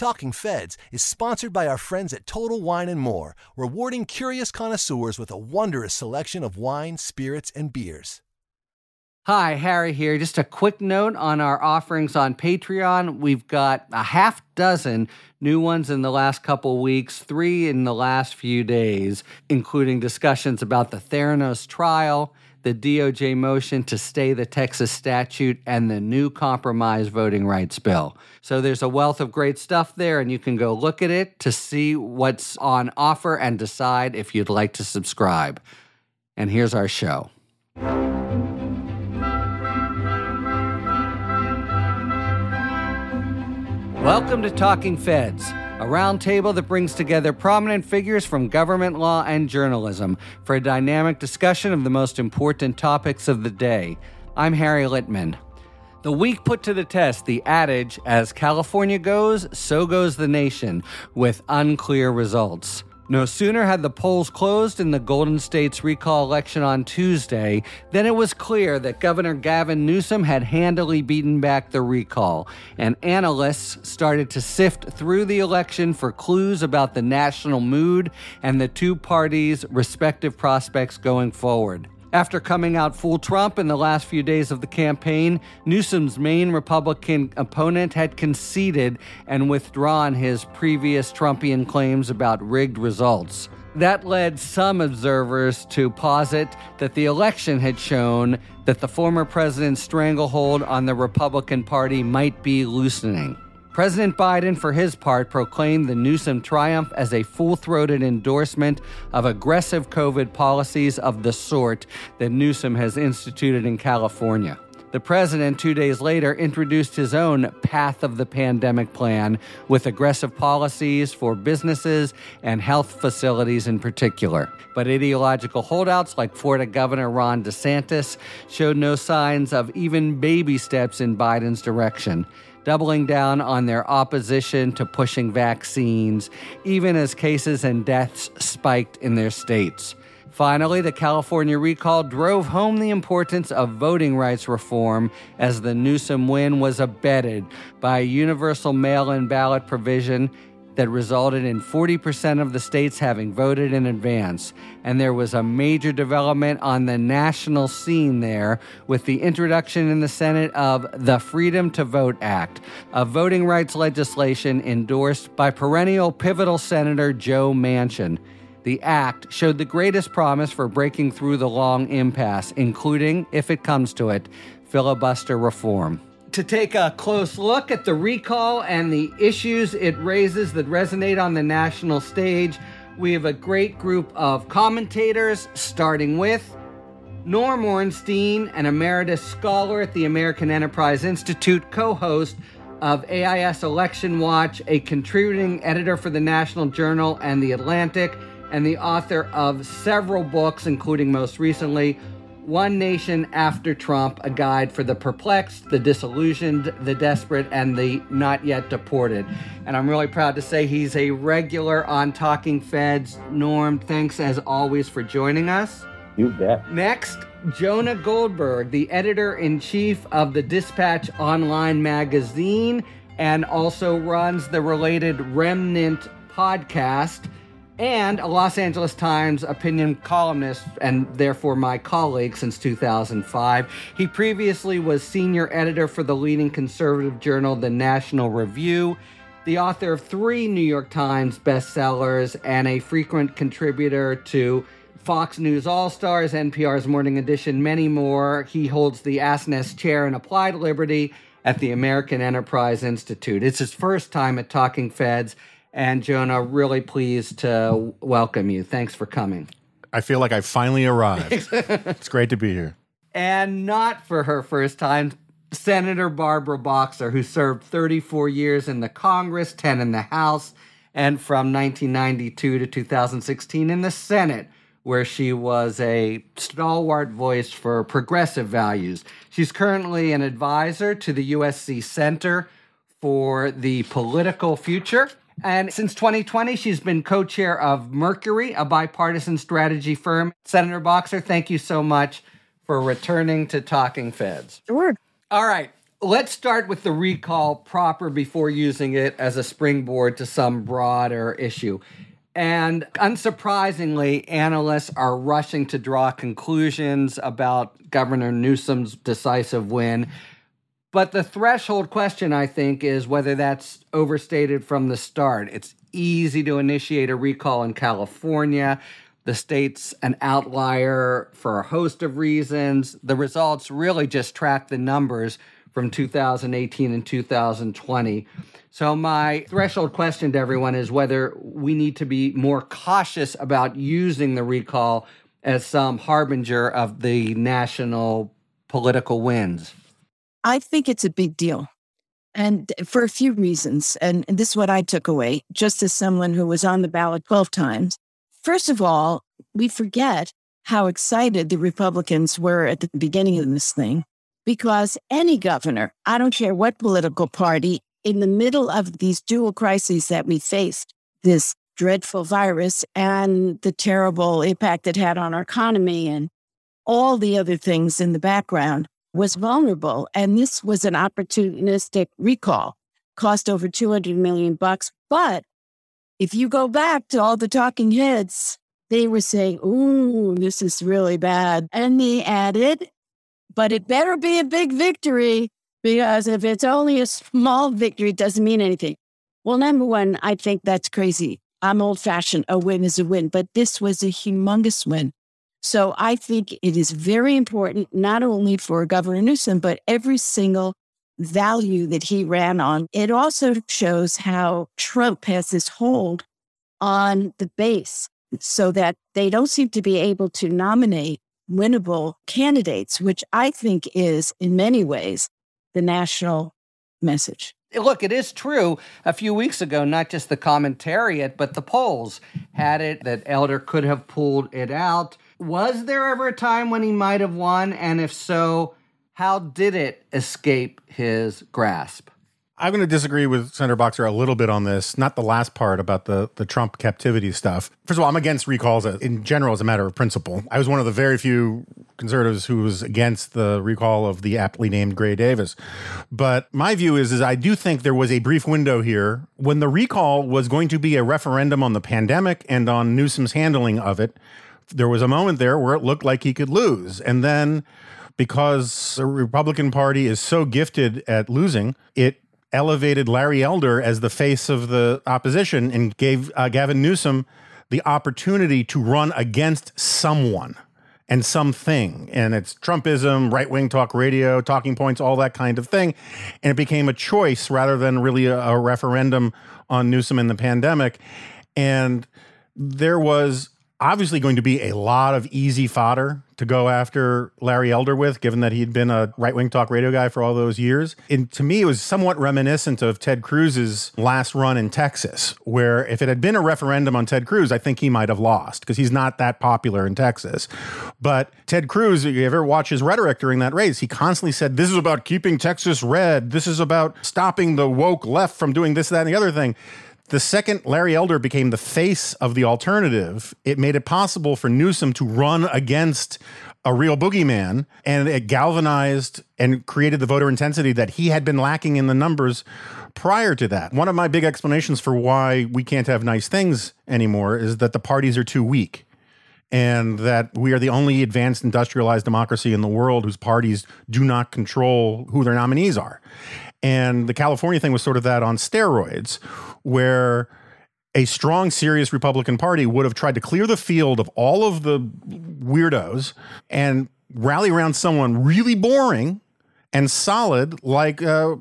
Talking Feds is sponsored by our friends at Total Wine and More, rewarding curious connoisseurs with a wondrous selection of wine, spirits, and beers. Hi, Harry here. Just a quick note on our offerings on Patreon. We've got a half dozen new ones in the last couple weeks, three in the last few days, including discussions about the Theranos trial the DOJ motion to stay the Texas statute, and the new compromise voting rights bill. So there's a wealth of great stuff there, and you can go look at it to see what's on offer and decide if you'd like to subscribe. And here's our show. Welcome to Talking Feds a roundtable that brings together prominent figures from government law and journalism for a dynamic discussion of the most important topics of the day. I'm Harry Litman. The week put to the test the adage, as California goes, so goes the nation, with unclear results. No sooner had the polls closed in the Golden State's recall election on Tuesday than it was clear that Governor Gavin Newsom had handily beaten back the recall, and analysts started to sift through the election for clues about the national mood and the two parties' respective prospects going forward. After coming out full Trump in the last few days of the campaign, Newsom's main Republican opponent had conceded and withdrawn his previous Trumpian claims about rigged results. That led some observers to posit that the election had shown that the former president's stranglehold on the Republican Party might be loosening. President Biden, for his part, proclaimed the Newsom triumph as a full throated endorsement of aggressive COVID policies of the sort that Newsom has instituted in California. The president, two days later, introduced his own Path of the Pandemic plan with aggressive policies for businesses and health facilities in particular. But ideological holdouts like Florida Governor Ron DeSantis showed no signs of even baby steps in Biden's direction doubling down on their opposition to pushing vaccines, even as cases and deaths spiked in their states. Finally, the California recall drove home the importance of voting rights reform as the Newsom win was abetted by a universal mail in ballot provision that resulted in 40% of the states having voted in advance. And there was a major development on the national scene there with the introduction in the Senate of the Freedom to Vote Act, a voting rights legislation endorsed by perennial pivotal Senator Joe Manchin. The act showed the greatest promise for breaking through the long impasse, including, if it comes to it, filibuster reform to take a close look at the recall and the issues it raises that resonate on the national stage, we have a great group of commentators, starting with Norm Ornstein, an emeritus scholar at the American Enterprise Institute, co host of AEI's Election Watch, a contributing editor for the National Journal and The Atlantic, and the author of several books, including most recently one Nation After Trump, a guide for the perplexed, the disillusioned, the desperate, and the not yet deported. And I'm really proud to say he's a regular on Talking Feds. Norm, thanks as always for joining us. You bet. Next, Jonah Goldberg, the editor in chief of the Dispatch Online magazine, and also runs the related Remnant podcast and a Los Angeles Times opinion columnist and therefore my colleague since 2005. He previously was senior editor for the leading conservative journal, The National Review, the author of three New York Times bestsellers, and a frequent contributor to Fox News All Stars, NPR's Morning Edition, many more. He holds the Asness Chair in Applied Liberty at the American Enterprise Institute. It's his first time at Talking Feds and Jonah, really pleased to welcome you. Thanks for coming. I feel like I finally arrived. it's great to be here. And not for her first time, Senator Barbara Boxer, who served 34 years in the Congress, 10 in the House, and from 1992 to 2016 in the Senate, where she was a stalwart voice for progressive values. She's currently an advisor to the USC Center for the Political Future and since 2020, she's been co chair of Mercury, a bipartisan strategy firm. Senator Boxer, thank you so much for returning to Talking Feds. Sure. All right. let's start with the recall proper before using it as a springboard to some broader issue. And unsurprisingly, analysts are rushing to draw conclusions about Governor Newsom's decisive win. But the threshold question, I think, is whether that's overstated from the start. It's easy to initiate a recall in California. The state's an outlier for a host of reasons. The results really just track the numbers from 2018 and 2020. So, my threshold question to everyone is whether we need to be more cautious about using the recall as some harbinger of the national political wins. I think it's a big deal. And for a few reasons. And this is what I took away, just as someone who was on the ballot 12 times. First of all, we forget how excited the Republicans were at the beginning of this thing because any governor, I don't care what political party, in the middle of these dual crises that we faced, this dreadful virus and the terrible impact it had on our economy and all the other things in the background, was vulnerable. And this was an opportunistic recall, cost over 200 million bucks. But if you go back to all the talking heads, they were saying, Ooh, this is really bad. And they added, but it better be a big victory because if it's only a small victory, it doesn't mean anything. Well, number one, I think that's crazy. I'm old fashioned. A win is a win, but this was a humongous win. So I think it is very important, not only for Governor Newsom, but every single value that he ran on. It also shows how Trump has this hold on the base so that they don't seem to be able to nominate winnable candidates, which I think is in many ways the national message. Look, it is true. A few weeks ago, not just the commentariat, but the polls had it that Elder could have pulled it out. Was there ever a time when he might have won? And if so, how did it escape his grasp? I'm going to disagree with Senator Boxer a little bit on this. Not the last part about the the Trump captivity stuff. First of all, I'm against recalls in general as a matter of principle. I was one of the very few conservatives who was against the recall of the aptly named Gray Davis. But my view is is I do think there was a brief window here when the recall was going to be a referendum on the pandemic and on Newsom's handling of it. There was a moment there where it looked like he could lose, and then because the Republican Party is so gifted at losing, it elevated Larry Elder as the face of the opposition and gave uh, Gavin Newsom the opportunity to run against someone and something. And it's Trumpism, right wing talk radio, talking points, all that kind of thing. And it became a choice rather than really a, a referendum on Newsom and the pandemic. And there was obviously going to be a lot of easy fodder to go after Larry Elder with, given that he'd been a right wing talk radio guy for all those years. And to me, it was somewhat reminiscent of Ted Cruz's last run in Texas, where if it had been a referendum on Ted Cruz, I think he might have lost because he's not that popular in Texas. But Ted Cruz, if you ever watch his rhetoric during that race, he constantly said, This is about keeping Texas red. This is about stopping the woke left from doing this, that, and the other thing the second Larry Elder became the face of the alternative, it made it possible for Newsom to run against a real boogeyman, and it galvanized and created the voter intensity that he had been lacking in the numbers prior to that. One of my big explanations for why we can't have nice things anymore is that the parties are too weak. And that we are the only advanced industrialized democracy in the world whose parties do not control who their nominees are. And the California thing was sort of that on steroids, where a strong, serious Republican Party would have tried to clear the field of all of the weirdos and rally around someone really boring and solid like uh.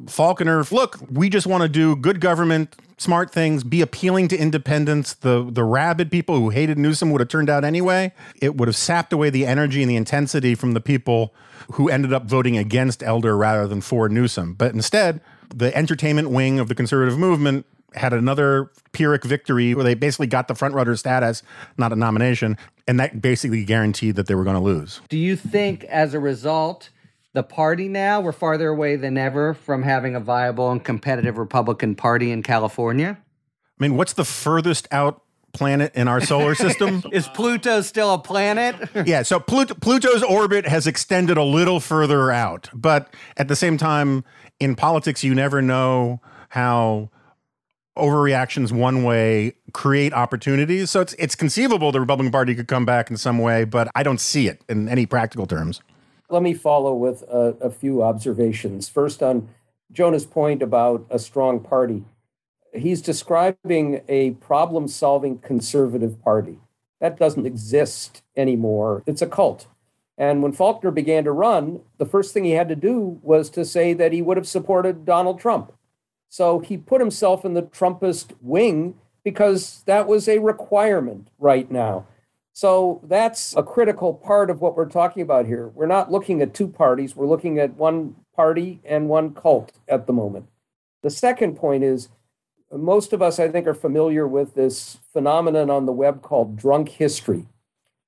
Look, we just want to do good government, smart things, be appealing to independents. The the rabid people who hated Newsom would have turned out anyway. It would have sapped away the energy and the intensity from the people who ended up voting against Elder rather than for Newsom. But instead, the entertainment wing of the conservative movement had another Pyrrhic victory where they basically got the frontrunner status, not a nomination, and that basically guaranteed that they were going to lose. Do you think, as a result, the party now we're farther away than ever from having a viable and competitive Republican Party in California? I mean, what's the furthest out planet in our solar system. Is Pluto still a planet? yeah, so Pluto, Pluto's orbit has extended a little further out, but at the same time, in politics, you never know how overreactions one way create opportunities. So it's it's conceivable the Republican Party could come back in some way, but I don't see it in any practical terms. Let me follow with a, a few observations. First, on Jonah's point about a strong party, he's describing a problem-solving conservative party that doesn't exist anymore. It's a cult. And when Faulconer began to run, the first thing he had to do was to say that he would have supported Donald Trump. So he put himself in the Trumpist wing because that was a requirement right now. So that's a critical part of what we're talking about here. We're not looking at two parties, we're looking at one party and one cult at the moment. The second point is most of us, I think, are familiar with this phenomenon on the web called drunk history,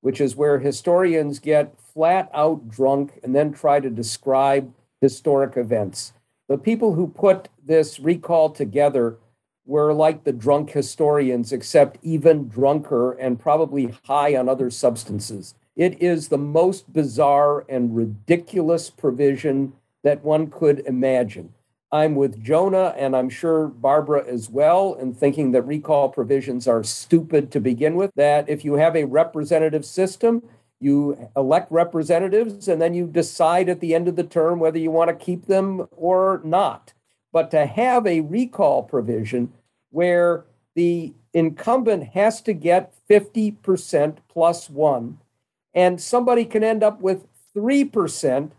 which is where historians get flat out drunk and then try to describe historic events. The people who put this recall together were like the drunk historians, except even drunker and probably high on other substances. It is the most bizarre and ridiculous provision that one could imagine. I'm with Jonah, and I'm sure Barbara as well, in thinking that recall provisions are stupid to begin with. That if you have a representative system, you elect representatives and then you decide at the end of the term whether you want to keep them or not. But to have a recall provision where the incumbent has to get 50% plus one, and somebody can end up with 3%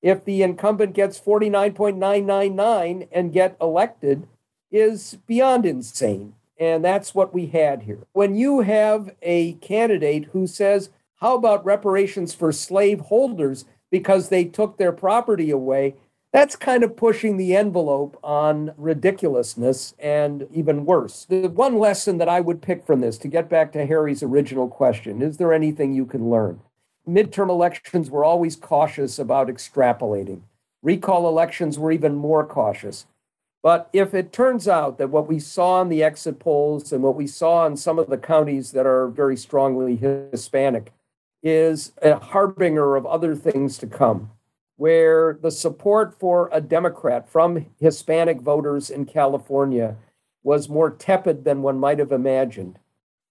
if the incumbent gets 49.999 and get elected is beyond insane. And that's what we had here. When you have a candidate who says, how about reparations for slave holders because they took their property away? That's kind of pushing the envelope on ridiculousness and even worse. The one lesson that I would pick from this, to get back to Harry's original question, is there anything you can learn? Midterm elections were always cautious about extrapolating. Recall elections were even more cautious. But if it turns out that what we saw in the exit polls and what we saw in some of the counties that are very strongly Hispanic is a harbinger of other things to come, where the support for a Democrat from Hispanic voters in California was more tepid than one might have imagined.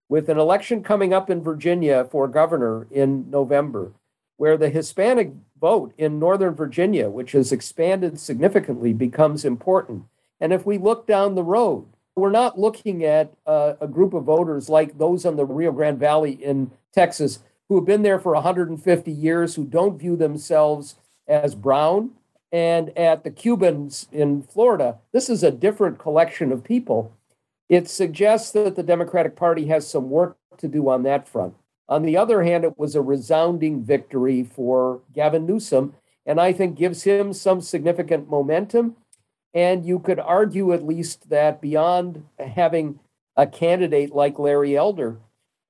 With an election coming up in Virginia for governor in November, where the Hispanic vote in Northern Virginia, which has expanded significantly, becomes important. And if we look down the road, we're not looking at uh, a group of voters like those on the Rio Grande Valley in Texas who have been there for 150 years, who don't view themselves as brown. And at the Cubans in Florida, this is a different collection of people. It suggests that the Democratic Party has some work to do on that front. On the other hand, it was a resounding victory for Gavin Newsom, and I think gives him some significant momentum. And you could argue, at least, that beyond having a candidate like Larry Elder,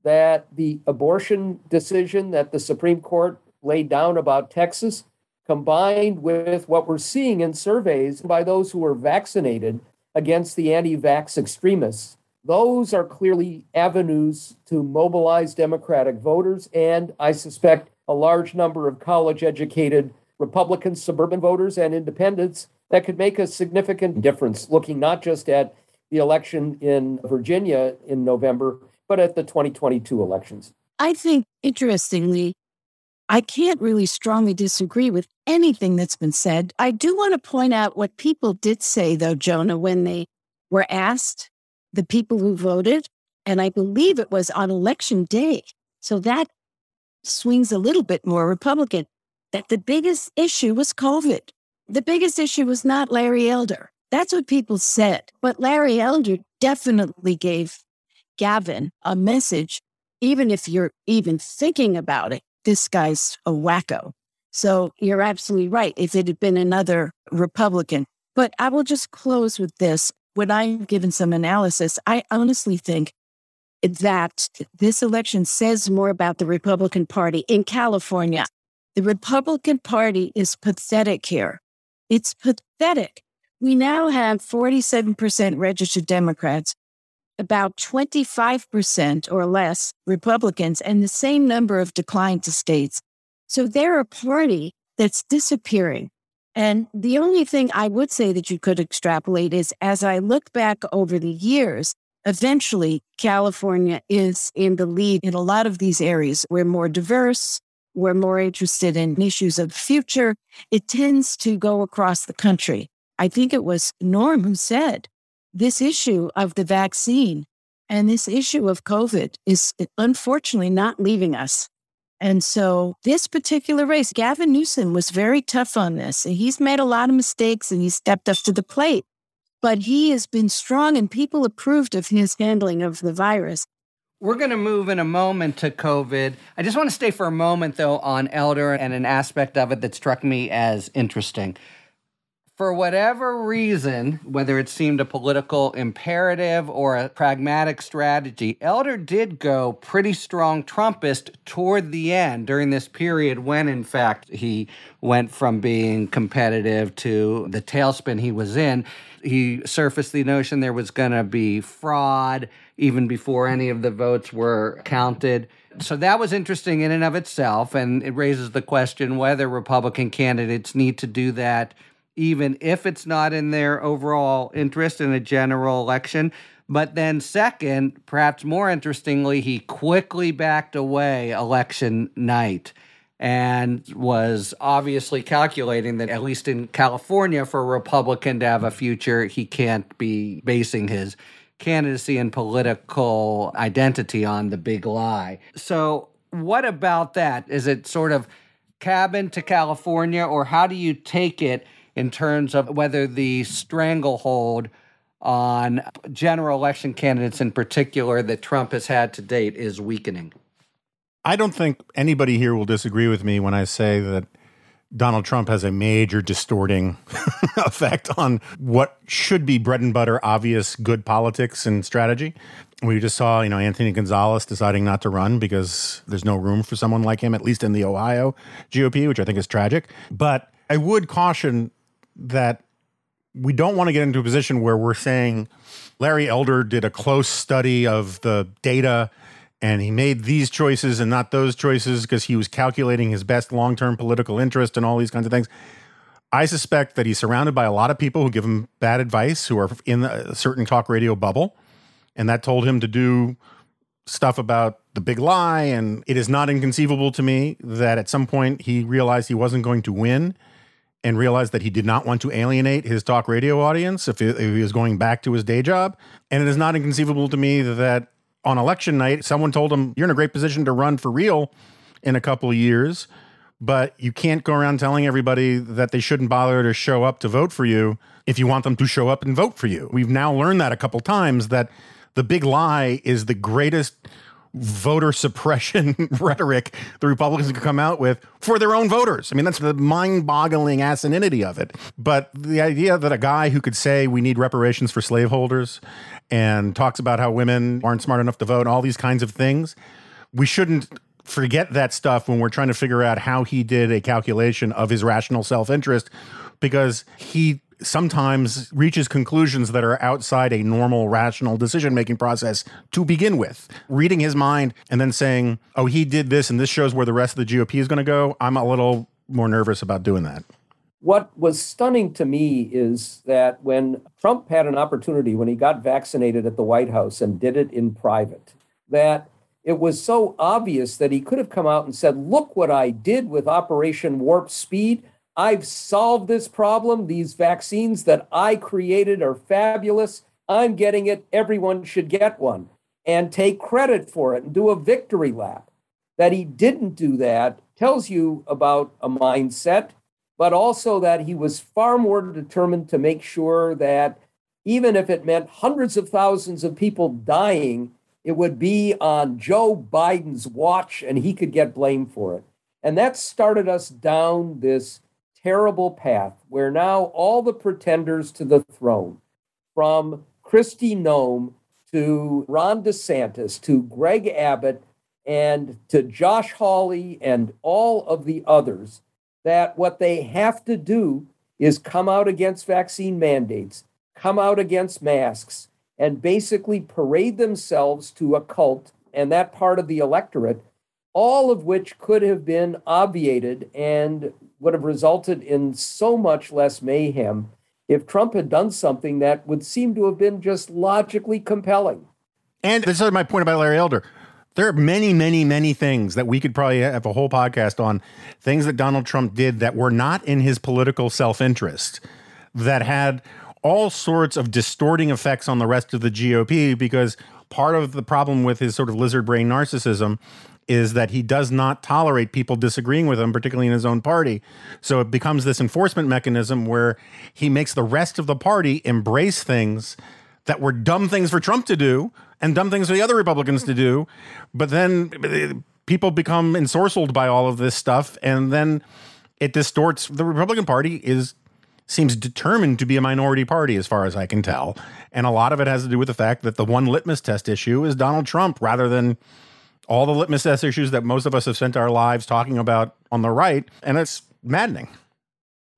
that the abortion decision that the Supreme Court laid down about Texas, combined with what we're seeing in surveys by those who are vaccinated against the anti vax extremists, those are clearly avenues to mobilize Democratic voters and, I suspect, a large number of college educated Republican suburban voters and independents that could make a significant difference, looking not just at the election in Virginia in November, but at the 2022 elections. I think, interestingly, I can't really strongly disagree with anything that's been said. I do want to point out what people did say, though, Jonah, when they were asked, the people who voted, and I believe it was on election day. So that swings a little bit more Republican, that the biggest issue was COVID. The biggest issue was not Larry Elder. That's what people said. But Larry Elder definitely gave Gavin a message, even if you're even thinking about it, this guy's a wacko. So you're absolutely right. If it had been another Republican, but I will just close with this. When I'm given some analysis, I honestly think that this election says more about the Republican Party in California. The Republican Party is pathetic here. It's pathetic. We now have 47% registered Democrats about 25% or less Republicans and the same number of declined to states. So they're a party that's disappearing. And the only thing I would say that you could extrapolate is as I look back over the years, eventually California is in the lead in a lot of these areas. We're more diverse. We're more interested in issues of the future. It tends to go across the country. I think it was Norm who said this issue of the vaccine and this issue of COVID is unfortunately not leaving us. And so, this particular race, Gavin Newsom was very tough on this. And He's made a lot of mistakes and he stepped up to the plate, but he has been strong and people approved of his handling of the virus. We're going to move in a moment to COVID. I just want to stay for a moment, though, on Elder and an aspect of it that struck me as interesting for whatever reason, whether it seemed a political imperative or a pragmatic strategy, Elder did go pretty strong Trumpist toward the end during this period when, in fact, he went from being competitive to the tailspin he was in. He surfaced the notion there was going to be fraud even before any of the votes were counted. So that was interesting in and of itself. And it raises the question whether Republican candidates need to do that even if it's not in their overall interest in a general election. But then, second, perhaps more interestingly, he quickly backed away election night and was obviously calculating that, at least in California, for a Republican to have a future, he can't be basing his candidacy and political identity on the big lie. So, what about that? Is it sort of cabin to California, or how do you take it? In terms of whether the stranglehold on general election candidates in particular that Trump has had to date is weakening. I don't think anybody here will disagree with me when I say that Donald Trump has a major distorting effect on what should be bread and butter, obvious good politics and strategy. We just saw, you know, Anthony Gonzalez deciding not to run because there's no room for someone like him, at least in the Ohio GOP, which I think is tragic. But I would caution that we don't want to get into a position where we're saying Larry Elder did a close study of the data and he made these choices and not those choices because he was calculating his best long term political interest and all these kinds of things. I suspect that he's surrounded by a lot of people who give him bad advice, who are in a certain talk radio bubble. And that told him to do stuff about the big lie. And it is not inconceivable to me that at some point he realized he wasn't going to win and realized that he did not want to alienate his talk radio audience if he, if he was going back to his day job. And it is not inconceivable to me that on election night, someone told him, You're in a great position to run for real in a couple of years, but you can't go around telling everybody that they shouldn't bother to show up to vote for you if you want them to show up and vote for you. We've now learned that a couple times that the big lie is the greatest voter suppression rhetoric the Republicans could come out with for their own voters. I mean, that's the mind boggling asininity of it. But the idea that a guy who could say we need reparations for slaveholders and talks about how women aren't smart enough to vote, all these kinds of things, we shouldn't forget that stuff when we're trying to figure out how he did a calculation of his rational self interest because he sometimes reaches conclusions that are outside a normal rational decision making process to begin with. Reading his mind and then saying, oh, he did this and this shows where the rest of the GOP is going to go, I'm a little more nervous about doing that. What was stunning to me is that when Trump had an opportunity, when he got vaccinated at the White House and did it in private, that it was so obvious that he could have come out and said, Look what I did with Operation Warp Speed. I've solved this problem. These vaccines that I created are fabulous. I'm getting it. Everyone should get one and take credit for it and do a victory lap. That he didn't do that tells you about a mindset, but also that he was far more determined to make sure that even if it meant hundreds of thousands of people dying, it would be on Joe Biden's watch and he could get blamed for it. And that started us down this terrible path where now all the pretenders to the throne, from Kristi Noem to Ron DeSantis to Greg Abbott and to Josh Hawley and all of the others, that what they have to do is come out against vaccine mandates, come out against masks, and basically parade themselves to a cult and that part of the electorate, all of which could have been obviated and would have resulted in so much less mayhem if Trump had done something that would seem to have been just logically compelling. And this is my point about Larry Elder. There are many, many, many things that we could probably have a whole podcast on, things that Donald Trump did that were not in his political self interest, that had all sorts of distorting effects on the rest of the GOP because part of the problem with his sort of lizard brain narcissism is that he does not tolerate people disagreeing with him, particularly in his own party. So it becomes this enforcement mechanism where he makes the rest of the party embrace things that were dumb things for Trump to do and dumb things for the other Republicans to do. But then uh, people become ensorcelled by all of this stuff, and then it distorts. The Republican Party is seems determined to be a minority party, as far as I can tell, and a lot of it has to do with the fact that the one litmus test issue is Donald Trump, rather than all the litmus test issues that most of us have spent our lives talking about on the right, and it's maddening.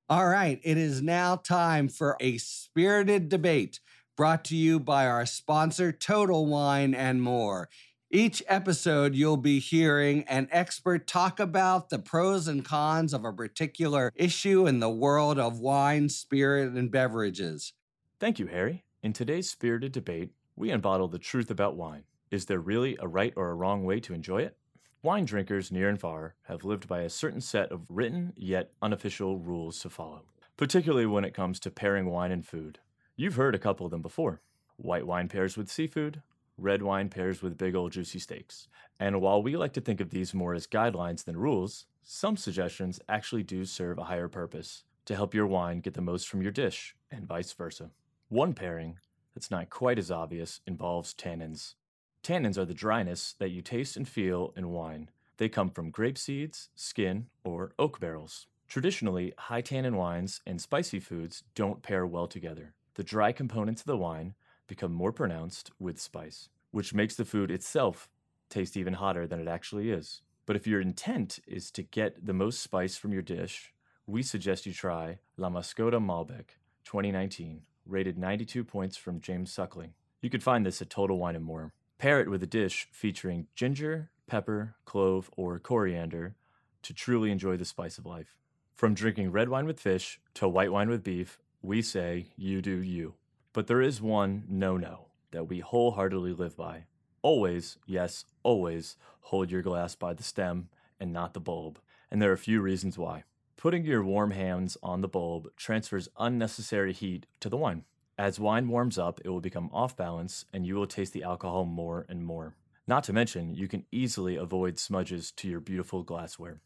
All right, it is now time for a spirited debate brought to you by our sponsor, Total Wine and More. Each episode, you'll be hearing an expert talk about the pros and cons of a particular issue in the world of wine, spirit, and beverages. Thank you, Harry. In today's spirited debate, we unbottle the truth about wine. Is there really a right or a wrong way to enjoy it? Wine drinkers near and far have lived by a certain set of written yet unofficial rules to follow, particularly when it comes to pairing wine and food. You've heard a couple of them before. White wine pairs with seafood, red wine pairs with big old juicy steaks. And while we like to think of these more as guidelines than rules, some suggestions actually do serve a higher purpose to help your wine get the most from your dish, and vice versa. One pairing that's not quite as obvious involves tannins. Tannins are the dryness that you taste and feel in wine. They come from grape seeds, skin, or oak barrels. Traditionally, high tannin wines and spicy foods don't pair well together the dry components of the wine become more pronounced with spice, which makes the food itself taste even hotter than it actually is. But if your intent is to get the most spice from your dish, we suggest you try La Mascota Malbec 2019, rated 92 points from James Suckling. You can find this at Total Wine & More. Pair it with a dish featuring ginger, pepper, clove, or coriander to truly enjoy the spice of life. From drinking red wine with fish to white wine with beef, we say, you do you. But there is one no no that we wholeheartedly live by. Always, yes, always hold your glass by the stem and not the bulb. And there are a few reasons why. Putting your warm hands on the bulb transfers unnecessary heat to the wine. As wine warms up, it will become off balance and you will taste the alcohol more and more. Not to mention, you can easily avoid smudges to your beautiful glassware.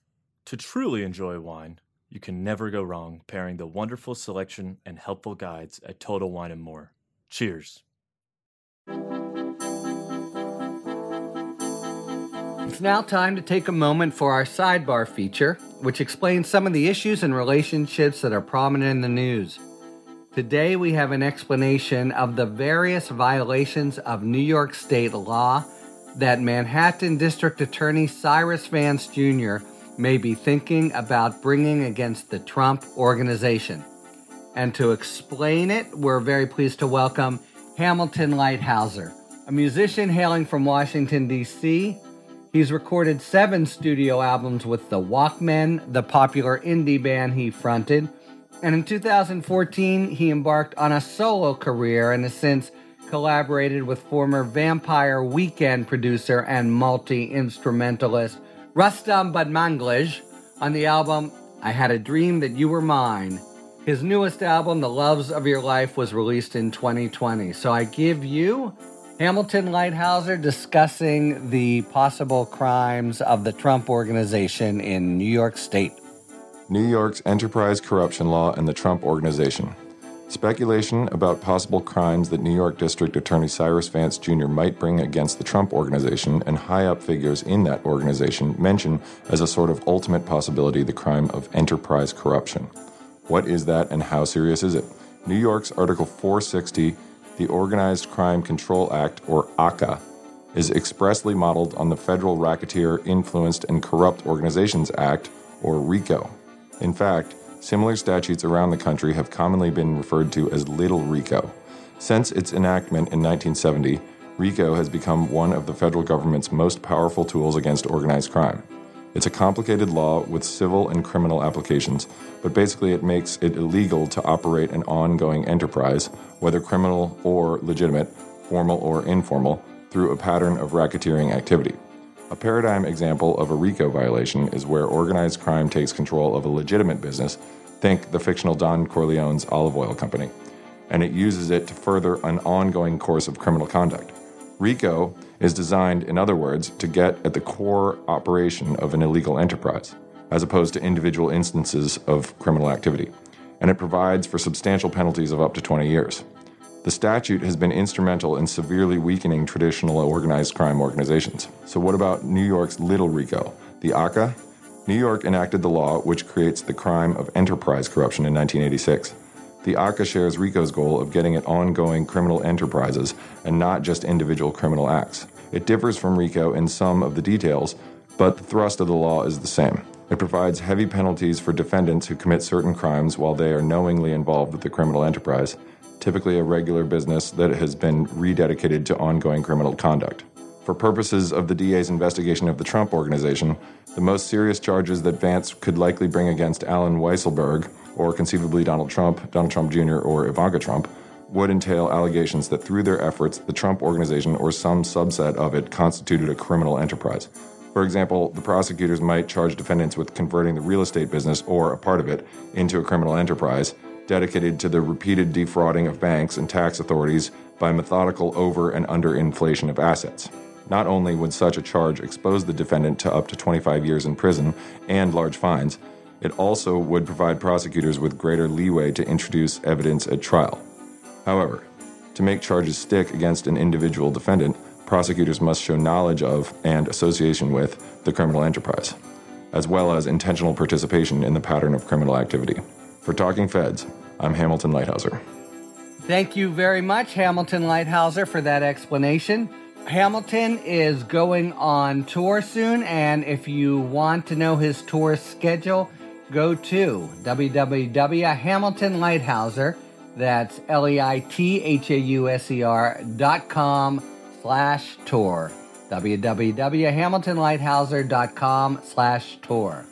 To truly enjoy wine, you can never go wrong pairing the wonderful selection and helpful guides at Total Wine and More. Cheers. It's now time to take a moment for our sidebar feature, which explains some of the issues and relationships that are prominent in the news. Today, we have an explanation of the various violations of New York state law that Manhattan District Attorney Cyrus Vance Jr may be thinking about bringing against the Trump organization. And to explain it, we're very pleased to welcome Hamilton Leithauser, a musician hailing from Washington, D.C. He's recorded seven studio albums with the Walkmen, the popular indie band he fronted. And in 2014, he embarked on a solo career and has since collaborated with former Vampire Weekend producer and multi instrumentalist Rostam Batmanglij on the album I Had a Dream That You Were Mine. His newest album, The Loves of Your Life, was released in 2020. So I give you Hamilton Leithauser discussing the possible crimes of the Trump organization in New York State. New York's enterprise corruption law and the Trump organization. Speculation about possible crimes that New York District Attorney Cyrus Vance Jr. might bring against the Trump organization and high up figures in that organization mention as a sort of ultimate possibility the crime of enterprise corruption. What is that and how serious is it? New York's Article 460, the Organized Crime Control Act, or OCCA, is expressly modeled on the Federal Racketeer Influenced and Corrupt Organizations Act, or RICO. In fact, Similar statutes around the country have commonly been referred to as Little RICO. Since its enactment in 1970, RICO has become one of the federal government's most powerful tools against organized crime. It's a complicated law with civil and criminal applications, but basically it makes it illegal to operate an ongoing enterprise, whether criminal or legitimate, formal or informal, through a pattern of racketeering activity. A paradigm example of a RICO violation is where organized crime takes control of a legitimate business, think the fictional Don Corleone's olive oil company, and it uses it to further an ongoing course of criminal conduct. RICO is designed, in other words, to get at the core operation of an illegal enterprise, as opposed to individual instances of criminal activity, and it provides for substantial penalties of up to 20 years. The statute has been instrumental in severely weakening traditional organized crime organizations. So, what about New York's Little RICO, the OCCA? New York enacted the law which creates the crime of enterprise corruption in 1986. The OCCA shares RICO's goal of getting at ongoing criminal enterprises and not just individual criminal acts. It differs from RICO in some of the details, but the thrust of the law is the same. It provides heavy penalties for defendants who commit certain crimes while they are knowingly involved with the criminal enterprise, typically a regular business that has been rededicated to ongoing criminal conduct. For purposes of the DA's investigation of the Trump organization, the most serious charges that Vance could likely bring against Allen Weisselberg, or conceivably Donald Trump, Donald Trump Jr., or Ivanka Trump, would entail allegations that through their efforts, the Trump organization or some subset of it constituted a criminal enterprise. For example, the prosecutors might charge defendants with converting the real estate business or a part of it into a criminal enterprise dedicated to the repeated defrauding of banks and tax authorities by methodical over and underinflation of assets. Not only would such a charge expose the defendant to up to 25 years in prison and large fines, it also would provide prosecutors with greater leeway to introduce evidence at trial. However, to make charges stick against an individual defendant, prosecutors must show knowledge of and association with the criminal enterprise, as well as intentional participation in the pattern of criminal activity. For Talking Feds, I'm Hamilton Leithauser. Thank you very much, Hamilton Leithauser, for that explanation. Hamilton is going on tour soon, and if you want to know his tour schedule, go to www.hamiltonleithauser, that's L-E-I-T-H-A-U-S-E-R dot com slash tour. www.hamiltonleithauser.com slash tour.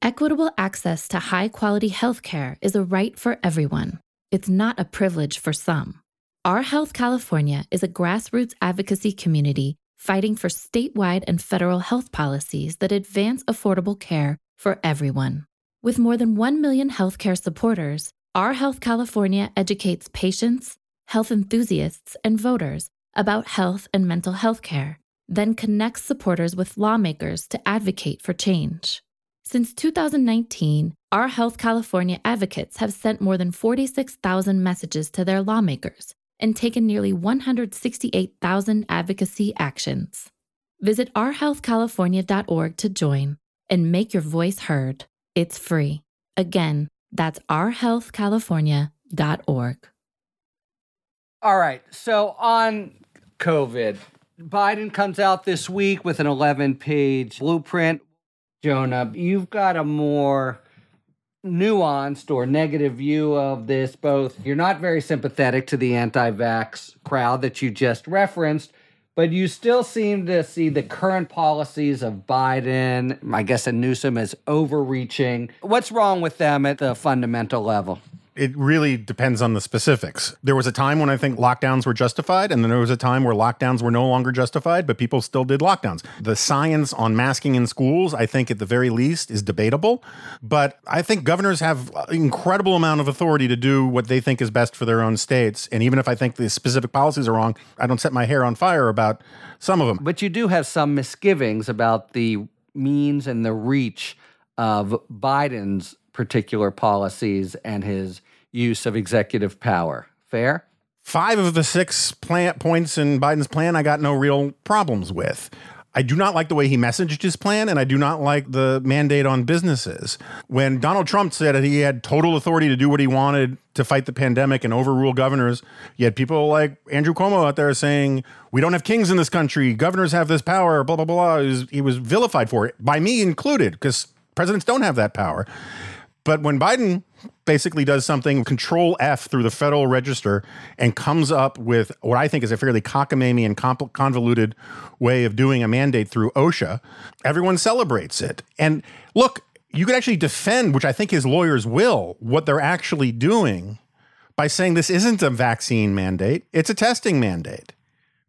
Equitable access to high quality health care is a right for everyone. It's not a privilege for some. Our Health California is a grassroots advocacy community fighting for statewide and federal health policies that advance affordable care for everyone. With more than 1 million healthcare supporters, Our Health California educates patients, health enthusiasts, and voters about health and mental health care, then connects supporters with lawmakers to advocate for change. Since 2019, Our Health California advocates have sent more than 46,000 messages to their lawmakers and taken nearly 168,000 advocacy actions. Visit ourhealthcalifornia.org to join and make your voice heard. It's free. Again, that's ourhealthcalifornia.org. All right. So on COVID, Biden comes out this week with an 11 page blueprint. Jonah, you've got a more nuanced or negative view of this. Both you're not very sympathetic to the anti vax crowd that you just referenced, but you still seem to see the current policies of Biden, I guess, and Newsom as overreaching. What's wrong with them at the fundamental level? It really depends on the specifics. There was a time when I think lockdowns were justified, and then there was a time where lockdowns were no longer justified, but people still did lockdowns. The science on masking in schools, I think at the very least, is debatable. But I think governors have incredible amount of authority to do what they think is best for their own states. And even if I think the specific policies are wrong, I don't set my hair on fire about some of them. But you do have some misgivings about the means and the reach of Biden's particular policies and his use of executive power. Fair? Five of the six plant points in Biden's plan, I got no real problems with. I do not like the way he messaged his plan, and I do not like the mandate on businesses. When Donald Trump said that he had total authority to do what he wanted to fight the pandemic and overrule governors, had people like Andrew Cuomo out there saying, We don't have kings in this country. Governors have this power, blah, blah, blah. He was, he was vilified for it, by me included, because presidents don't have that power. But when Biden basically does something control F through the Federal Register and comes up with what I think is a fairly cockamamie and convoluted way of doing a mandate through OSHA, everyone celebrates it. And look, you could actually defend, which I think his lawyers will, what they're actually doing by saying this isn't a vaccine mandate, it's a testing mandate.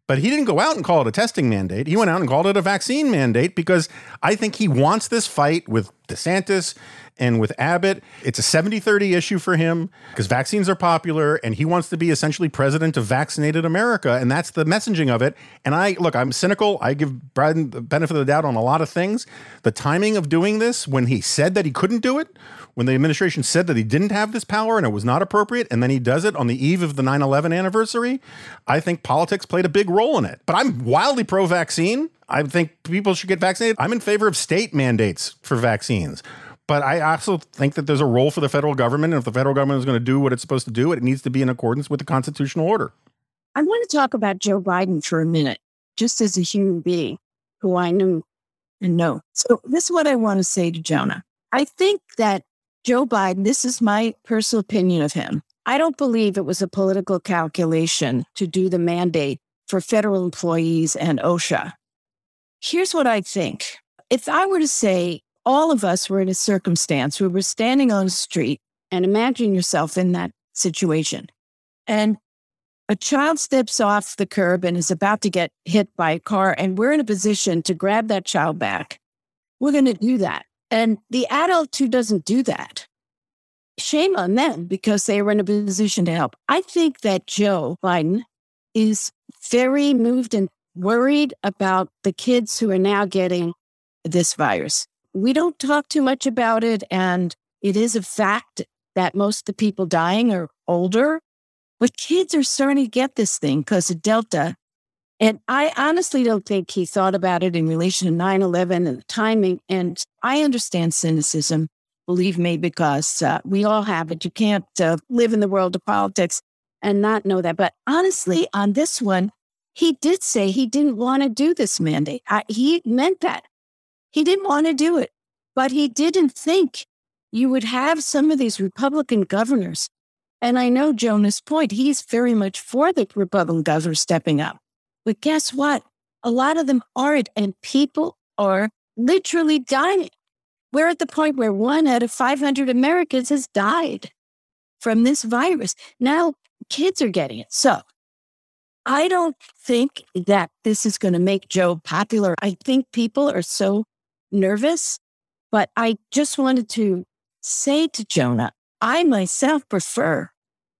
But he didn't go out and call it a testing mandate. He went out and called it a vaccine mandate because I think he wants this fight with DeSantis and with Abbott, it's a 70 30 issue for him because vaccines are popular and he wants to be essentially president of vaccinated America. And that's the messaging of it. And I look, I'm cynical. I give Biden the benefit of the doubt on a lot of things. The timing of doing this when he said that he couldn't do it, when the administration said that he didn't have this power and it was not appropriate, and then he does it on the eve of the 9 11 anniversary, I think politics played a big role in it. But I'm wildly pro vaccine. I think people should get vaccinated. I'm in favor of state mandates for vaccines. But I also think that there's a role for the federal government. And if the federal government is going to do what it's supposed to do, it needs to be in accordance with the constitutional order. I want to talk about Joe Biden for a minute, just as a human being who I knew and know. So, this is what I want to say to Jonah. I think that Joe Biden, this is my personal opinion of him. I don't believe it was a political calculation to do the mandate for federal employees and OSHA. Here's what I think. If I were to say all of us were in a circumstance where we're standing on a street and imagine yourself in that situation. And a child steps off the curb and is about to get hit by a car, and we're in a position to grab that child back. We're going to do that. And the adult who doesn't do that, shame on them because they were in a position to help. I think that Joe Biden is very moved and worried about the kids who are now getting this virus we don't talk too much about it. And it is a fact that most of the people dying are older, but kids are starting to get this thing because of Delta. And I honestly don't think he thought about it in relation to 9 11 and the timing. And I understand cynicism, believe me, because uh, we all have it. You can't uh, live in the world of politics and not know that. But honestly, on this one, he did say he didn't want to do this mandate. I, he meant that. He didn't want to do it, but he didn't think you would have some of these Republican governors. And I know Jonah's point. He's very much for the Republican governors stepping up. But guess what? A lot of them aren't, and people are literally dying. We're at the point where one out of 500 Americans has died from this virus. Now kids are getting it. So I don't think that this is going to make Joe popular. I think people are so nervous, but I just wanted to say to Jonah, I myself prefer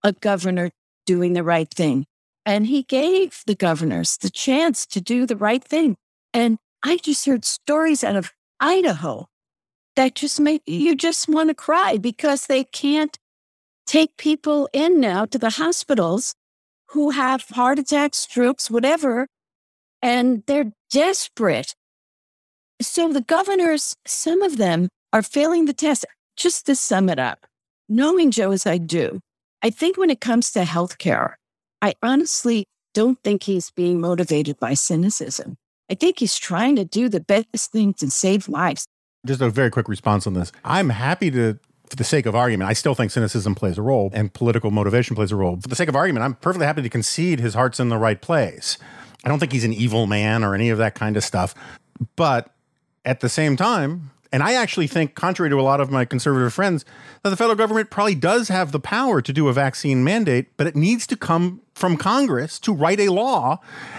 a governor doing the right thing. And he gave the governors the chance to do the right thing. And I just heard stories out of Idaho that just make you just want to cry because they can't take people in now to the hospitals who have heart attacks, strokes, whatever. And they're desperate so the governors, some of them are failing the test. Just to sum it up, knowing Joe as I do, I think when it comes to healthcare, I honestly don't think he's being motivated by cynicism. I think he's trying to do the best thing to save lives. Just a very quick response on this. I'm happy to for the sake of argument, I still think cynicism plays a role and political motivation plays a role. For the sake of argument, I'm perfectly happy to concede his heart's in the right place. I don't think he's an evil man or any of that kind of stuff. But at the same time, and I actually think, contrary to a lot of my conservative friends, that the federal government probably does have the power to do a vaccine mandate, but it needs to come from Congress to write a law.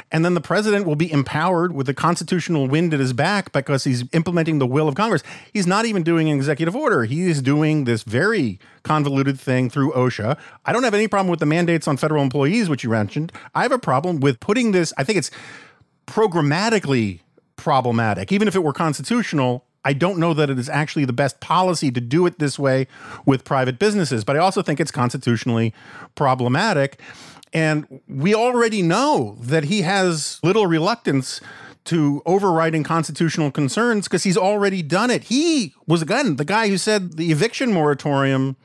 And then the president will be empowered with the constitutional wind at his back because he's implementing the will of Congress. He's not even doing an executive order. He is doing this very convoluted thing through OSHA. I don't have any problem with the mandates on federal employees, which you mentioned. I have a problem with putting this, I think it's programmatically problematic. Even if it were constitutional, I don't know that it is actually the best policy to do it this way with private businesses. But I also think it's constitutionally problematic. And we already know that he has little reluctance to overriding constitutional concerns because he's already done it. He was, again, the guy who said the eviction moratorium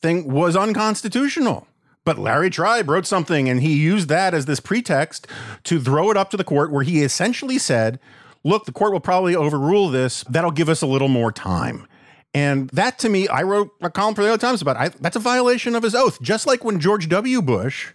thing was unconstitutional. But Larry Tribe wrote something and he used that as this pretext to throw it up to the court where he essentially said, look, the court will probably overrule this. That'll give us a little more time. And that to me, I wrote a column for the other Times about. I, that's a violation of his oath. Just like when George W. Bush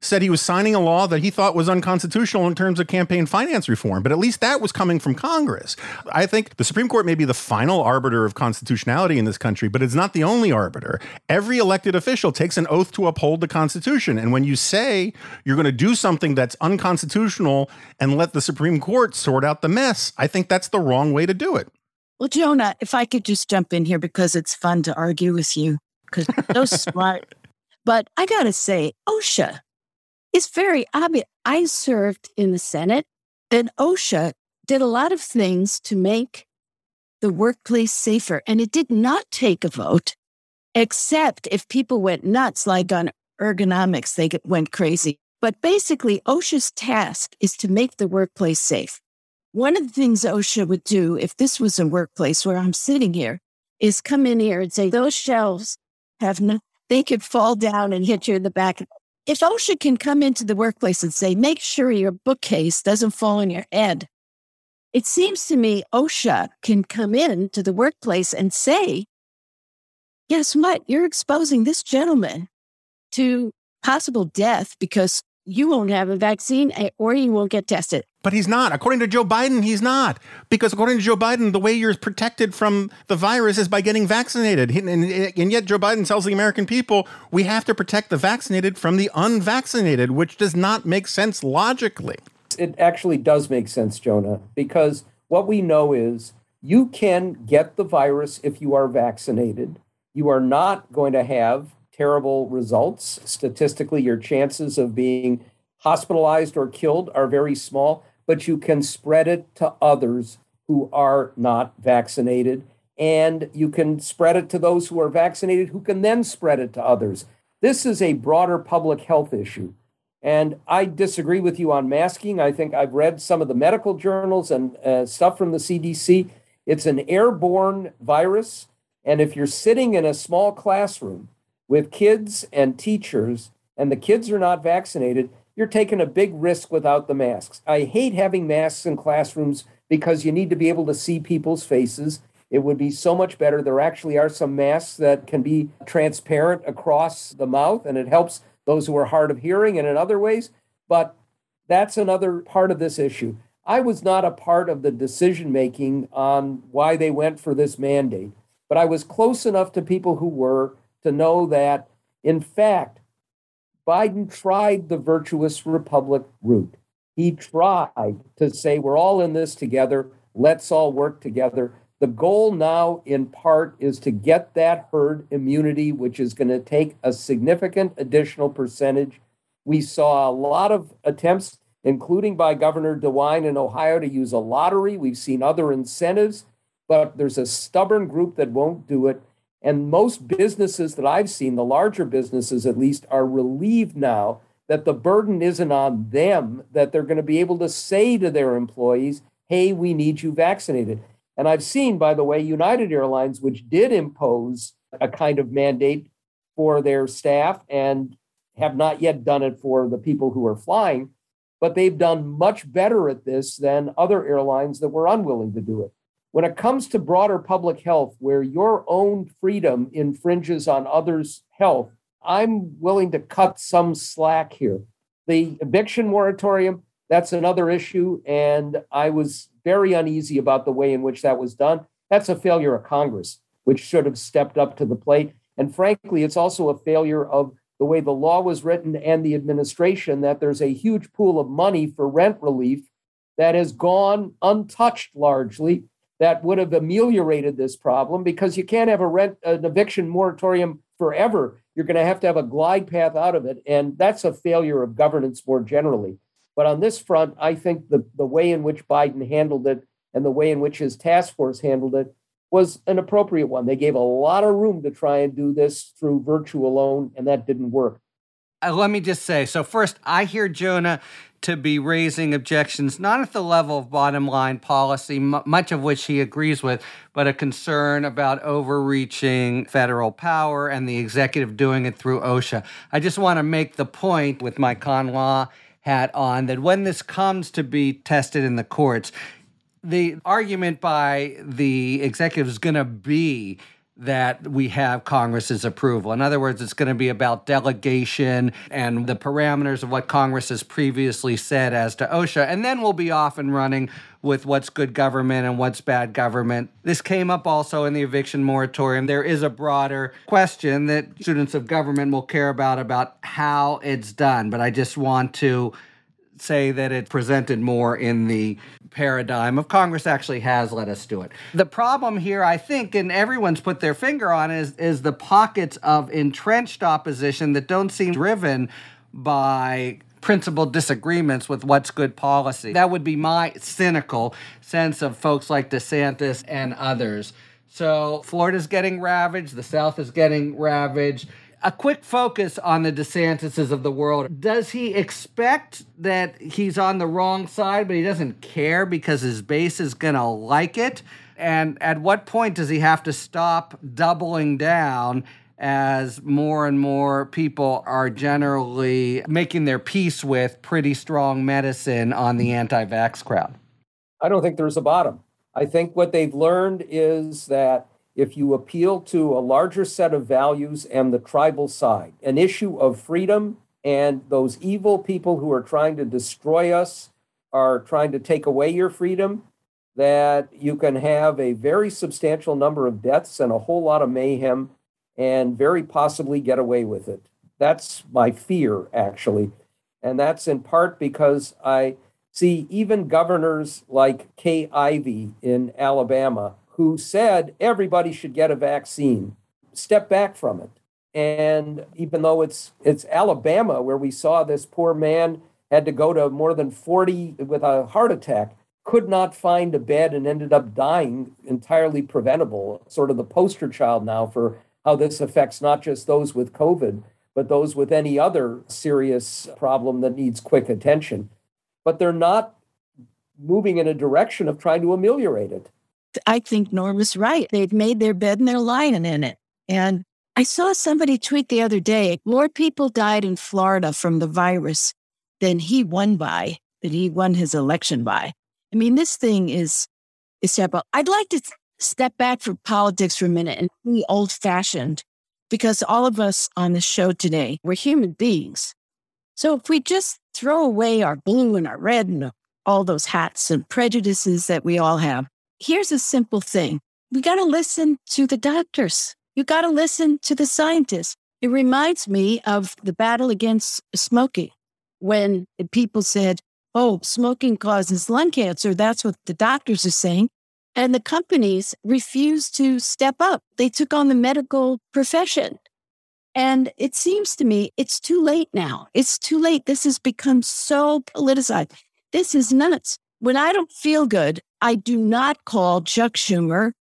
said he was signing a law that he thought was unconstitutional in terms of campaign finance reform, but at least that was coming from Congress. I think the Supreme Court may be the final arbiter of constitutionality in this country, but it's not the only arbiter. Every elected official takes an oath to uphold the Constitution. And when you say you're going to do something that's unconstitutional and let the Supreme Court sort out the mess, I think that's the wrong way to do it. Well, Jonah, if I could just jump in here because it's fun to argue with you because so smart. But I got to say, OSHA it's very obvious. I served in the Senate, and OSHA did a lot of things to make the workplace safer. And it did not take a vote, except if people went nuts, like on ergonomics, they went crazy. But basically, OSHA's task is to make the workplace safe. One of the things OSHA would do if this was a workplace where I'm sitting here is come in here and say, those shelves have no, they could fall down and hit you in the back if OSHA can come into the workplace and say, make sure your bookcase doesn't fall on your head, it seems to me OSHA can come in to the workplace and say, guess what? You're exposing this gentleman to possible death because you won't have a vaccine eh, or you won't get tested. But he's not. According to Joe Biden, he's not. Because according to Joe Biden, the way you're protected from the virus is by getting vaccinated. And, and, yet, Joe Biden tells the American people we have to protect the vaccinated from the unvaccinated, which does not make sense logically. It actually does make sense, Jonah, because what we know is you can get the virus if you are vaccinated. You are not going to have terrible results. Statistically, your chances of being hospitalized or killed are very small but you can spread it to others who are not vaccinated. And you can spread it to those who are vaccinated who can then spread it to others. This is a broader public health issue. And I disagree with you on masking. I think I've read some of the medical journals and uh, stuff from the CDC. It's an airborne virus. And if you're sitting in a small classroom with kids and teachers, and the kids are not vaccinated, you're taking a big risk without the masks. I hate having masks in classrooms because you need to be able to see people's faces. It would be so much better. There actually are some masks that can be transparent across the mouth, and it helps those who are hard of hearing and in other ways. But that's another part of this issue. I was not a part of the decision making on why they went for this mandate, but I was close enough to people who were to know that, in fact, Biden tried the virtuous republic route. He tried to say, we're all in this together. Let's all work together. The goal now, in part, is to get that herd immunity, which is going to take a significant additional percentage. We saw a lot of attempts, including by Governor DeWine in Ohio, to use a lottery. We've seen other incentives, but there's a stubborn group that won't do it. And most businesses that I've seen, the larger businesses at least, are relieved now that the burden isn't on them, that they're going to be able to say to their employees, hey, we need you vaccinated. And I've seen, by the way, United Airlines, which did impose a kind of mandate for their staff and have not yet done it for the people who are flying, but they've done much better at this than other airlines that were unwilling to do it. When it comes to broader public health, where your own freedom infringes on others' health, I'm willing to cut some slack here. The eviction moratorium, that's another issue. And I was very uneasy about the way in which that was done. That's a failure of Congress, which should have stepped up to the plate. And frankly, it's also a failure of the way the law was written and the administration that there's a huge pool of money for rent relief that has gone untouched largely that would have ameliorated this problem because you can't have a rent an eviction moratorium forever. You're going to have to have a glide path out of it, and that's a failure of governance more generally. But on this front, I think the the way in which Biden handled it and the way in which his task force handled it was an appropriate one. They gave a lot of room to try and do this through virtue alone, and that didn't work. Uh, let me just say so, first, I hear Jonah to be raising objections, not at the level of bottom line policy, m- much of which he agrees with, but a concern about overreaching federal power and the executive doing it through OSHA. I just want to make the point with my con law hat on that when this comes to be tested in the courts, the argument by the executive is going to be that we have Congress's approval. In other words, it's going to be about delegation and the parameters of what Congress has previously said as to OSHA. And then we'll be off and running with what's good government and what's bad government. This came up also in the eviction moratorium. There is a broader question that students of government will care about about how it's done, but I just want to say that it presented more in the paradigm of Congress actually has let us do it. The problem here, I think, and everyone's put their finger on, is is the pockets of entrenched opposition that don't seem driven by principled disagreements with what's good policy. That would be my cynical sense of folks like DeSantis and others. So Florida's getting ravaged, the South is getting ravaged a quick focus on the DeSantises of the world. Does he expect that he's on the wrong side, but he doesn't care because his base is going to like it? And at what point does he have to stop doubling down as more and more people are generally making their peace with pretty strong medicine on the anti vax crowd? I don't think there's a bottom. I think what they've learned is that if you appeal to a larger set of values and the tribal side, an issue of freedom and those evil people who are trying to destroy us are trying to take away your freedom, that you can have a very substantial number of deaths and a whole lot of mayhem and very possibly get away with it. That's my fear, actually. And that's in part because I see even governors like Kay Ivey in Alabama who said everybody should get a vaccine, step back from it. And even though it's it's Alabama where we saw this poor man had to go to more than 40 with a heart attack, could not find a bed and ended up dying entirely preventable, sort of the poster child now for how this affects not just those with COVID, but those with any other serious problem that needs quick attention. But they're not moving in a direction of trying to ameliorate it. I think Norm is right. They've made their bed and they're lying in it. And I saw somebody tweet the other day more people died in Florida from the virus than he won by, that he won his election by. I mean, this thing is, is terrible. I'd like to step back from politics for a minute and be old fashioned because all of us on the show today, we're human beings. So if we just throw away our blue and our red and all those hats and prejudices that we all have here's a simple thing we got to listen to the doctors, you got to listen to the scientists. It reminds me of the battle against smoking when people said, oh, smoking causes lung cancer. That's what the doctors are saying. And the companies refused to step up. They took on the medical profession. And it seems to me it's too late now. It's too late. This has become so politicized. This is nuts. When I don't feel good, I do not call Chuck Schumer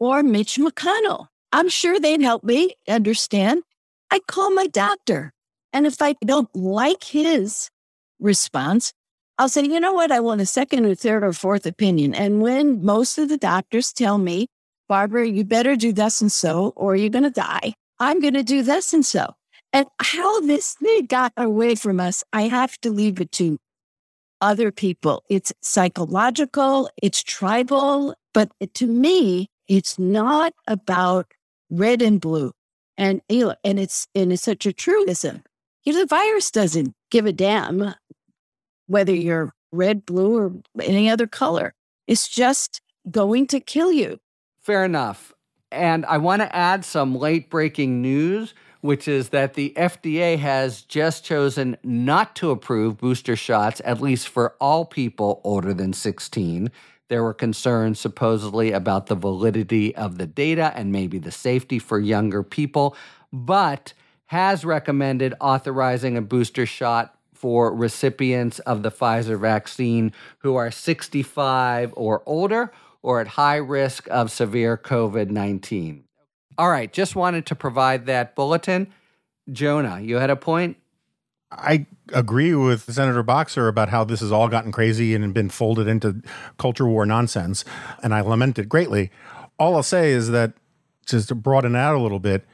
or Mitch McConnell. I'm sure they'd help me understand. I call my doctor. And if I don't like his response, I'll say, you know what? I want a second or third or fourth opinion. And when most of the doctors tell me, Barbara, you better do this and so, or you're going to die, I'm going to do this and so. And how this thing got away from us, I have to leave it to other people. It's psychological, it's tribal, but to me, it's not about red and blue. And you know, and it's and it's such a truism. You know, the virus doesn't give a damn whether you're red, blue, or any other color. It's just going to kill you. Fair enough. And I want to add some late breaking news which is that the FDA has just chosen not to approve booster shots, at least for all people older than 16. There were concerns supposedly about the validity of the data and maybe the safety for younger people, but has recommended authorizing a booster shot for recipients of the Pfizer vaccine who are 65 or older or at high risk of severe COVID 19. All right, just wanted to provide that bulletin. Jonah, you had a point? I agree with Senator Boxer about how this has all gotten crazy and been folded into culture war nonsense, and I lament it greatly. All I'll say is that, just to broaden out a little bit,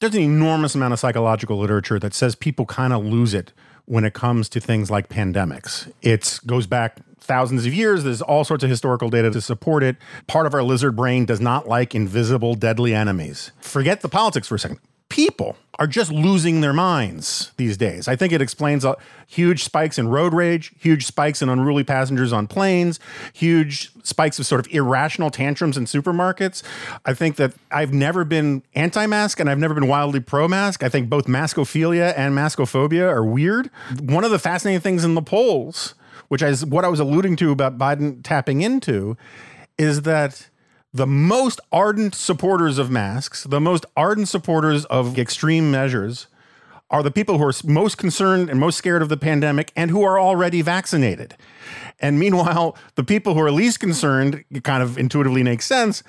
there's an enormous amount of psychological literature that says people kind of lose it when it comes to things like pandemics. It goes back thousands of years. There's all sorts of historical data to support it. Part of our lizard brain does not like invisible, deadly enemies. Forget the politics for a second. People are just losing their minds these days. I think it explains uh, huge spikes in road rage, huge spikes in unruly passengers on planes, huge spikes of sort of irrational tantrums in supermarkets. I think that I've never been anti mask and I've never been wildly pro mask. I think both maskophilia and maskophobia are weird. One of the fascinating things in the polls, which is what I was alluding to about Biden tapping into, is that the most ardent supporters of masks, the most ardent supporters of extreme measures, are the people who are most concerned and most scared of the pandemic and who are already vaccinated. And meanwhile, the people who are least concerned, it kind of intuitively makes sense,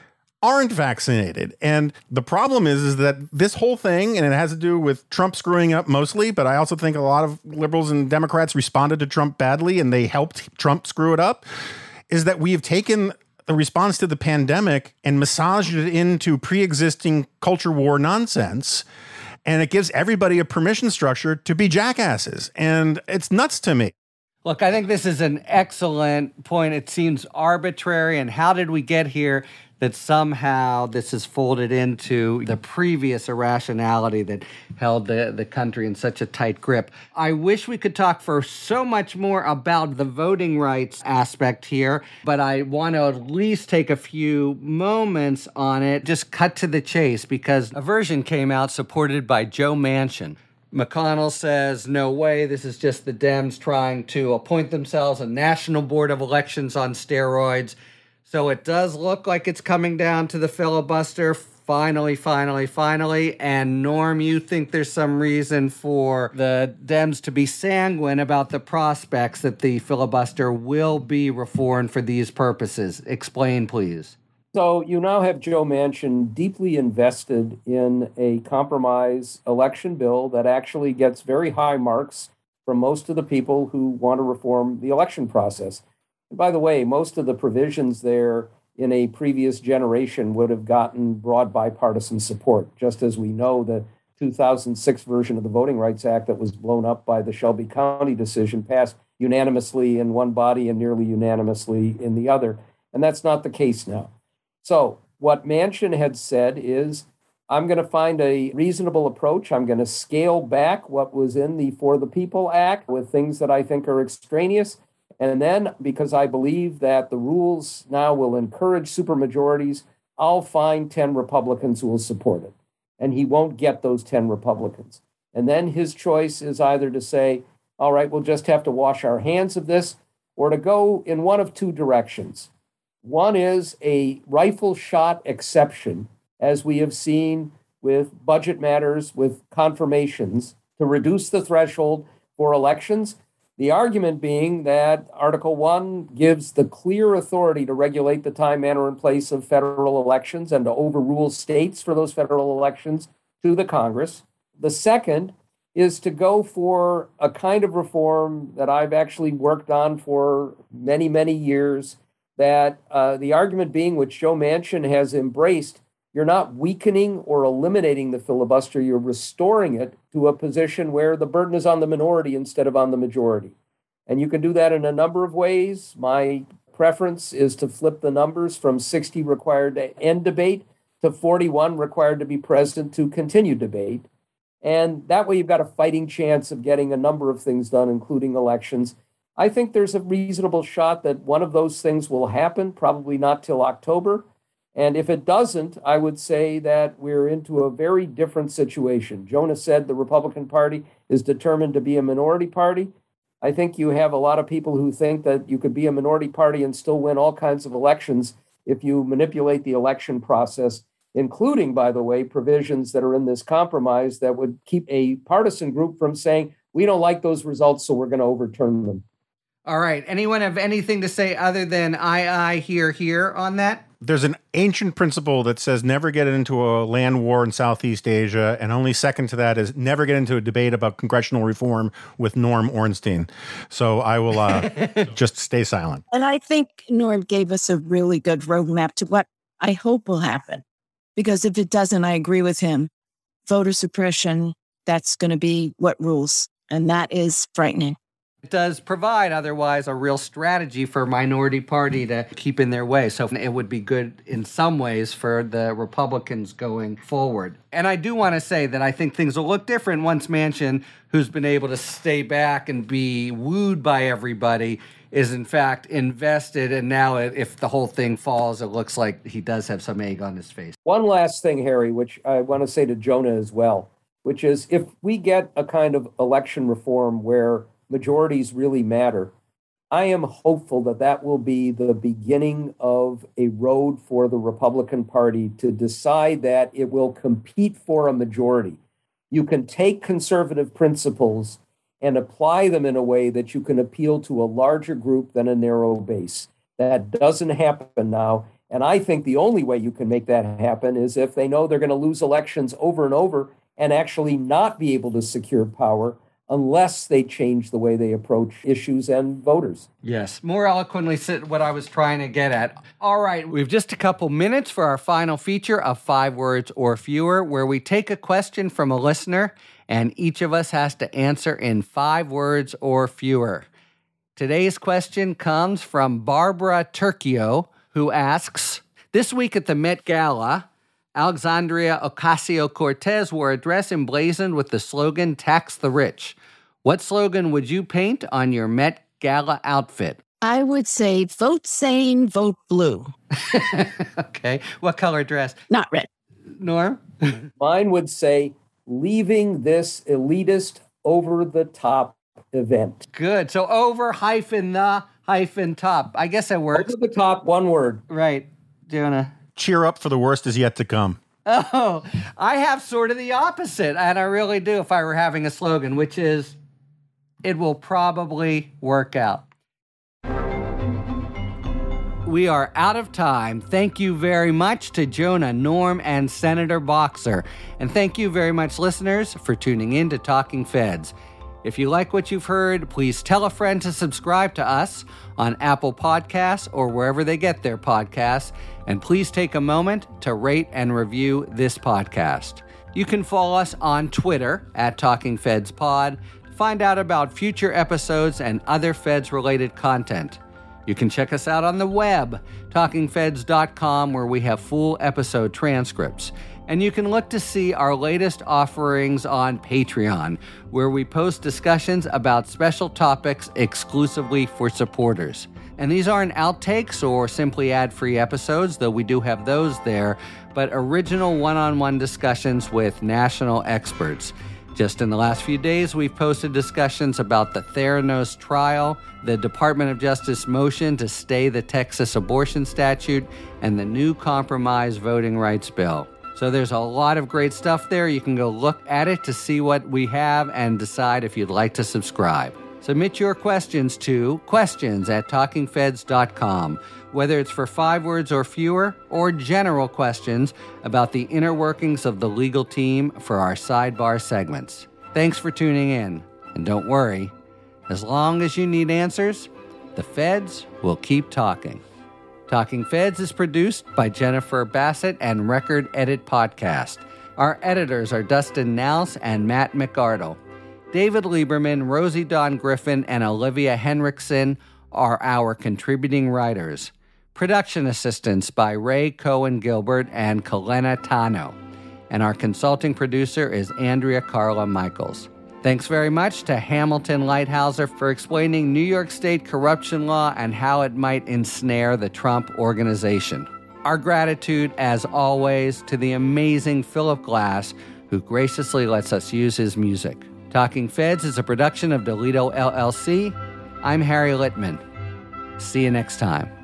aren't vaccinated. And the problem is, is that this whole thing, and it has to do with Trump screwing up mostly, but I also think a lot of liberals and Democrats responded to Trump badly and they helped Trump screw it up, is that we have taken the response to the pandemic and massaged it into pre-existing culture war nonsense and it gives everybody a permission structure to be jackasses and it's nuts to me Look, I think this is an excellent point. It seems arbitrary. And how did we get here? That somehow this is folded into the previous irrationality that held the, the country in such a tight grip. I wish we could talk for so much more about the voting rights aspect here, but I want to at least take a few moments on it, just cut to the chase, because a version came out supported by Joe Manchin. McConnell says, no way, this is just the Dems trying to appoint themselves a National Board of Elections on steroids. So it does look like it's coming down to the filibuster. Finally, finally, finally. And Norm, you think there's some reason for the Dems to be sanguine about the prospects that the filibuster will be reformed for these purposes. Explain, please. So you now have Joe Manchin deeply invested in a compromise election bill that actually gets very high marks from most of the people who want to reform the election process. And by the way, most of the provisions there in a previous generation would have gotten broad bipartisan support, just as we know the 2006 version of the Voting Rights Act that was blown up by the Shelby County decision passed unanimously in one body and nearly unanimously in the other. And that's not the case now. So, what Manchin had said is I'm going to find a reasonable approach. I'm going to scale back what was in the For the People Act with things that I think are extraneous. And then, because I believe that the rules now will encourage supermajorities, I'll find 10 Republicans who will support it. And he won't get those 10 Republicans. And then his choice is either to say, all right, we'll just have to wash our hands of this, or to go in one of two directions. One is a rifle shot exception, as we have seen with budget matters, with confirmations, to reduce the threshold for elections the argument being that Article 1 gives the clear authority to regulate the time, manner, and place of federal elections and to overrule states for those federal elections to the Congress. The second is to go for a kind of reform that I've actually worked on for many, many years. That uh, the argument being, which Joe Manchin has embraced, you're not weakening or eliminating the filibuster, you're restoring it to a position where the burden is on the minority instead of on the majority. And you can do that in a number of ways. My preference is to flip the numbers from 60 required to end debate to 41 required to be present to continue debate. And that way, you've got a fighting chance of getting a number of things done, including elections. I think there's a reasonable shot that one of those things will happen, probably not till October. And if it doesn't, I would say that we're into a very different situation. Jonah said the Republican Party is determined to be a minority party. I think you have a lot of people who think that you could be a minority party and still win all kinds of elections if you manipulate the election process, including, by the way, provisions that are in this compromise that would keep a partisan group from saying, we don't like those results, so we're going to overturn them. All right. Anyone have anything to say other than I, I, here, here on that? There's an ancient principle that says never get into a land war in Southeast Asia, and only second to that is never get into a debate about congressional reform with Norm Ornstein. So I will uh, just stay silent. And I think Norm gave us a really good roadmap to what I hope will happen. Because if it doesn't, I agree with him. Voter suppression, that's going to be what rules. And that is frightening. Does provide otherwise a real strategy for minority party to keep in their way. So it would be good in some ways for the Republicans going forward. And I do want to say that I think things will look different once Manchin, who's been able to stay back and be wooed by everybody, is in fact invested. And now, if the whole thing falls, it looks like he does have some egg on his face. One last thing, Harry, which I want to say to Jonah as well, which is if we get a kind of election reform where majorities really matter, I am hopeful that that will be the beginning of a road for the Republican Party to decide that it will compete for a majority. You can take conservative principles and apply them in a way that you can appeal to a larger group than a narrow base. That doesn't happen now. And I think the only way you can make that happen is if they know they're going to lose elections over and over and actually not be able to secure power unless they change the way they approach issues and voters. Yes, more eloquently said what I was trying to get at. All right, we've just a couple minutes for our final feature of five words or fewer, where we take a question from a listener and each of us has to answer in five words or fewer. Today's question comes from Barbara Turkio, who asks This week at the Met Gala, Alexandria Ocasio Cortez wore a dress emblazoned with the slogan Tax the Rich. What slogan would you paint on your Met Gala outfit? I would say vote sane, vote blue. okay. What color dress? Not red. Norm? Mine would say leaving this elitist over the top event. Good. So over hyphen the hyphen top. I guess that works. Over the top, one word. Right. Jonah. Cheer up for the worst is yet to come. Oh, I have sort of the opposite, and I really do if I were having a slogan, which is it will probably work out. We are out of time. Thank you very much to Jonah, Norm, and Senator Boxer. And thank you very much, listeners, for tuning in to Talking Feds. If you like what you've heard, please tell a friend to subscribe to us on Apple Podcasts or wherever they get their podcasts. And please take a moment to rate and review this podcast. You can follow us on Twitter at Talking Feds Pod to find out about future episodes and other Feds related content. You can check us out on the web, talkingfeds.com, where we have full episode transcripts. And you can look to see our latest offerings on Patreon, where we post discussions about special topics exclusively for supporters. And these aren't outtakes or simply ad free episodes, though we do have those there, but original one on one discussions with national experts. Just in the last few days, we've posted discussions about the Theranos trial, the Department of Justice motion to stay the Texas abortion statute, and the new compromise voting rights bill. So there's a lot of great stuff there. You can go look at it to see what we have and decide if you'd like to subscribe. Submit your questions to questions at talkingfeds.com, whether it's for five words or fewer, or general questions about the inner workings of the legal team for our sidebar segments. Thanks for tuning in. And don't worry, as long as you need answers, the feds will keep talking. Talking Feds is produced by Jennifer Bassett and Record Edit Podcast. Our editors are Dustin Nals and Matt McArdle. David Lieberman, Rosie Don Griffin, and Olivia Henriksen are our contributing writers. Production assistance by Ray Cohen Gilbert and Kalena Tano. And our consulting producer is Andrea Carla Michaels. Thanks very much to Hamilton Leithauser for explaining New York State corruption law and how it might ensnare the Trump organization. Our gratitude, as always, to the amazing Philip Glass, who graciously lets us use his music. Talking Feds is a production of Delito LLC. I'm Harry Litman. See you next time.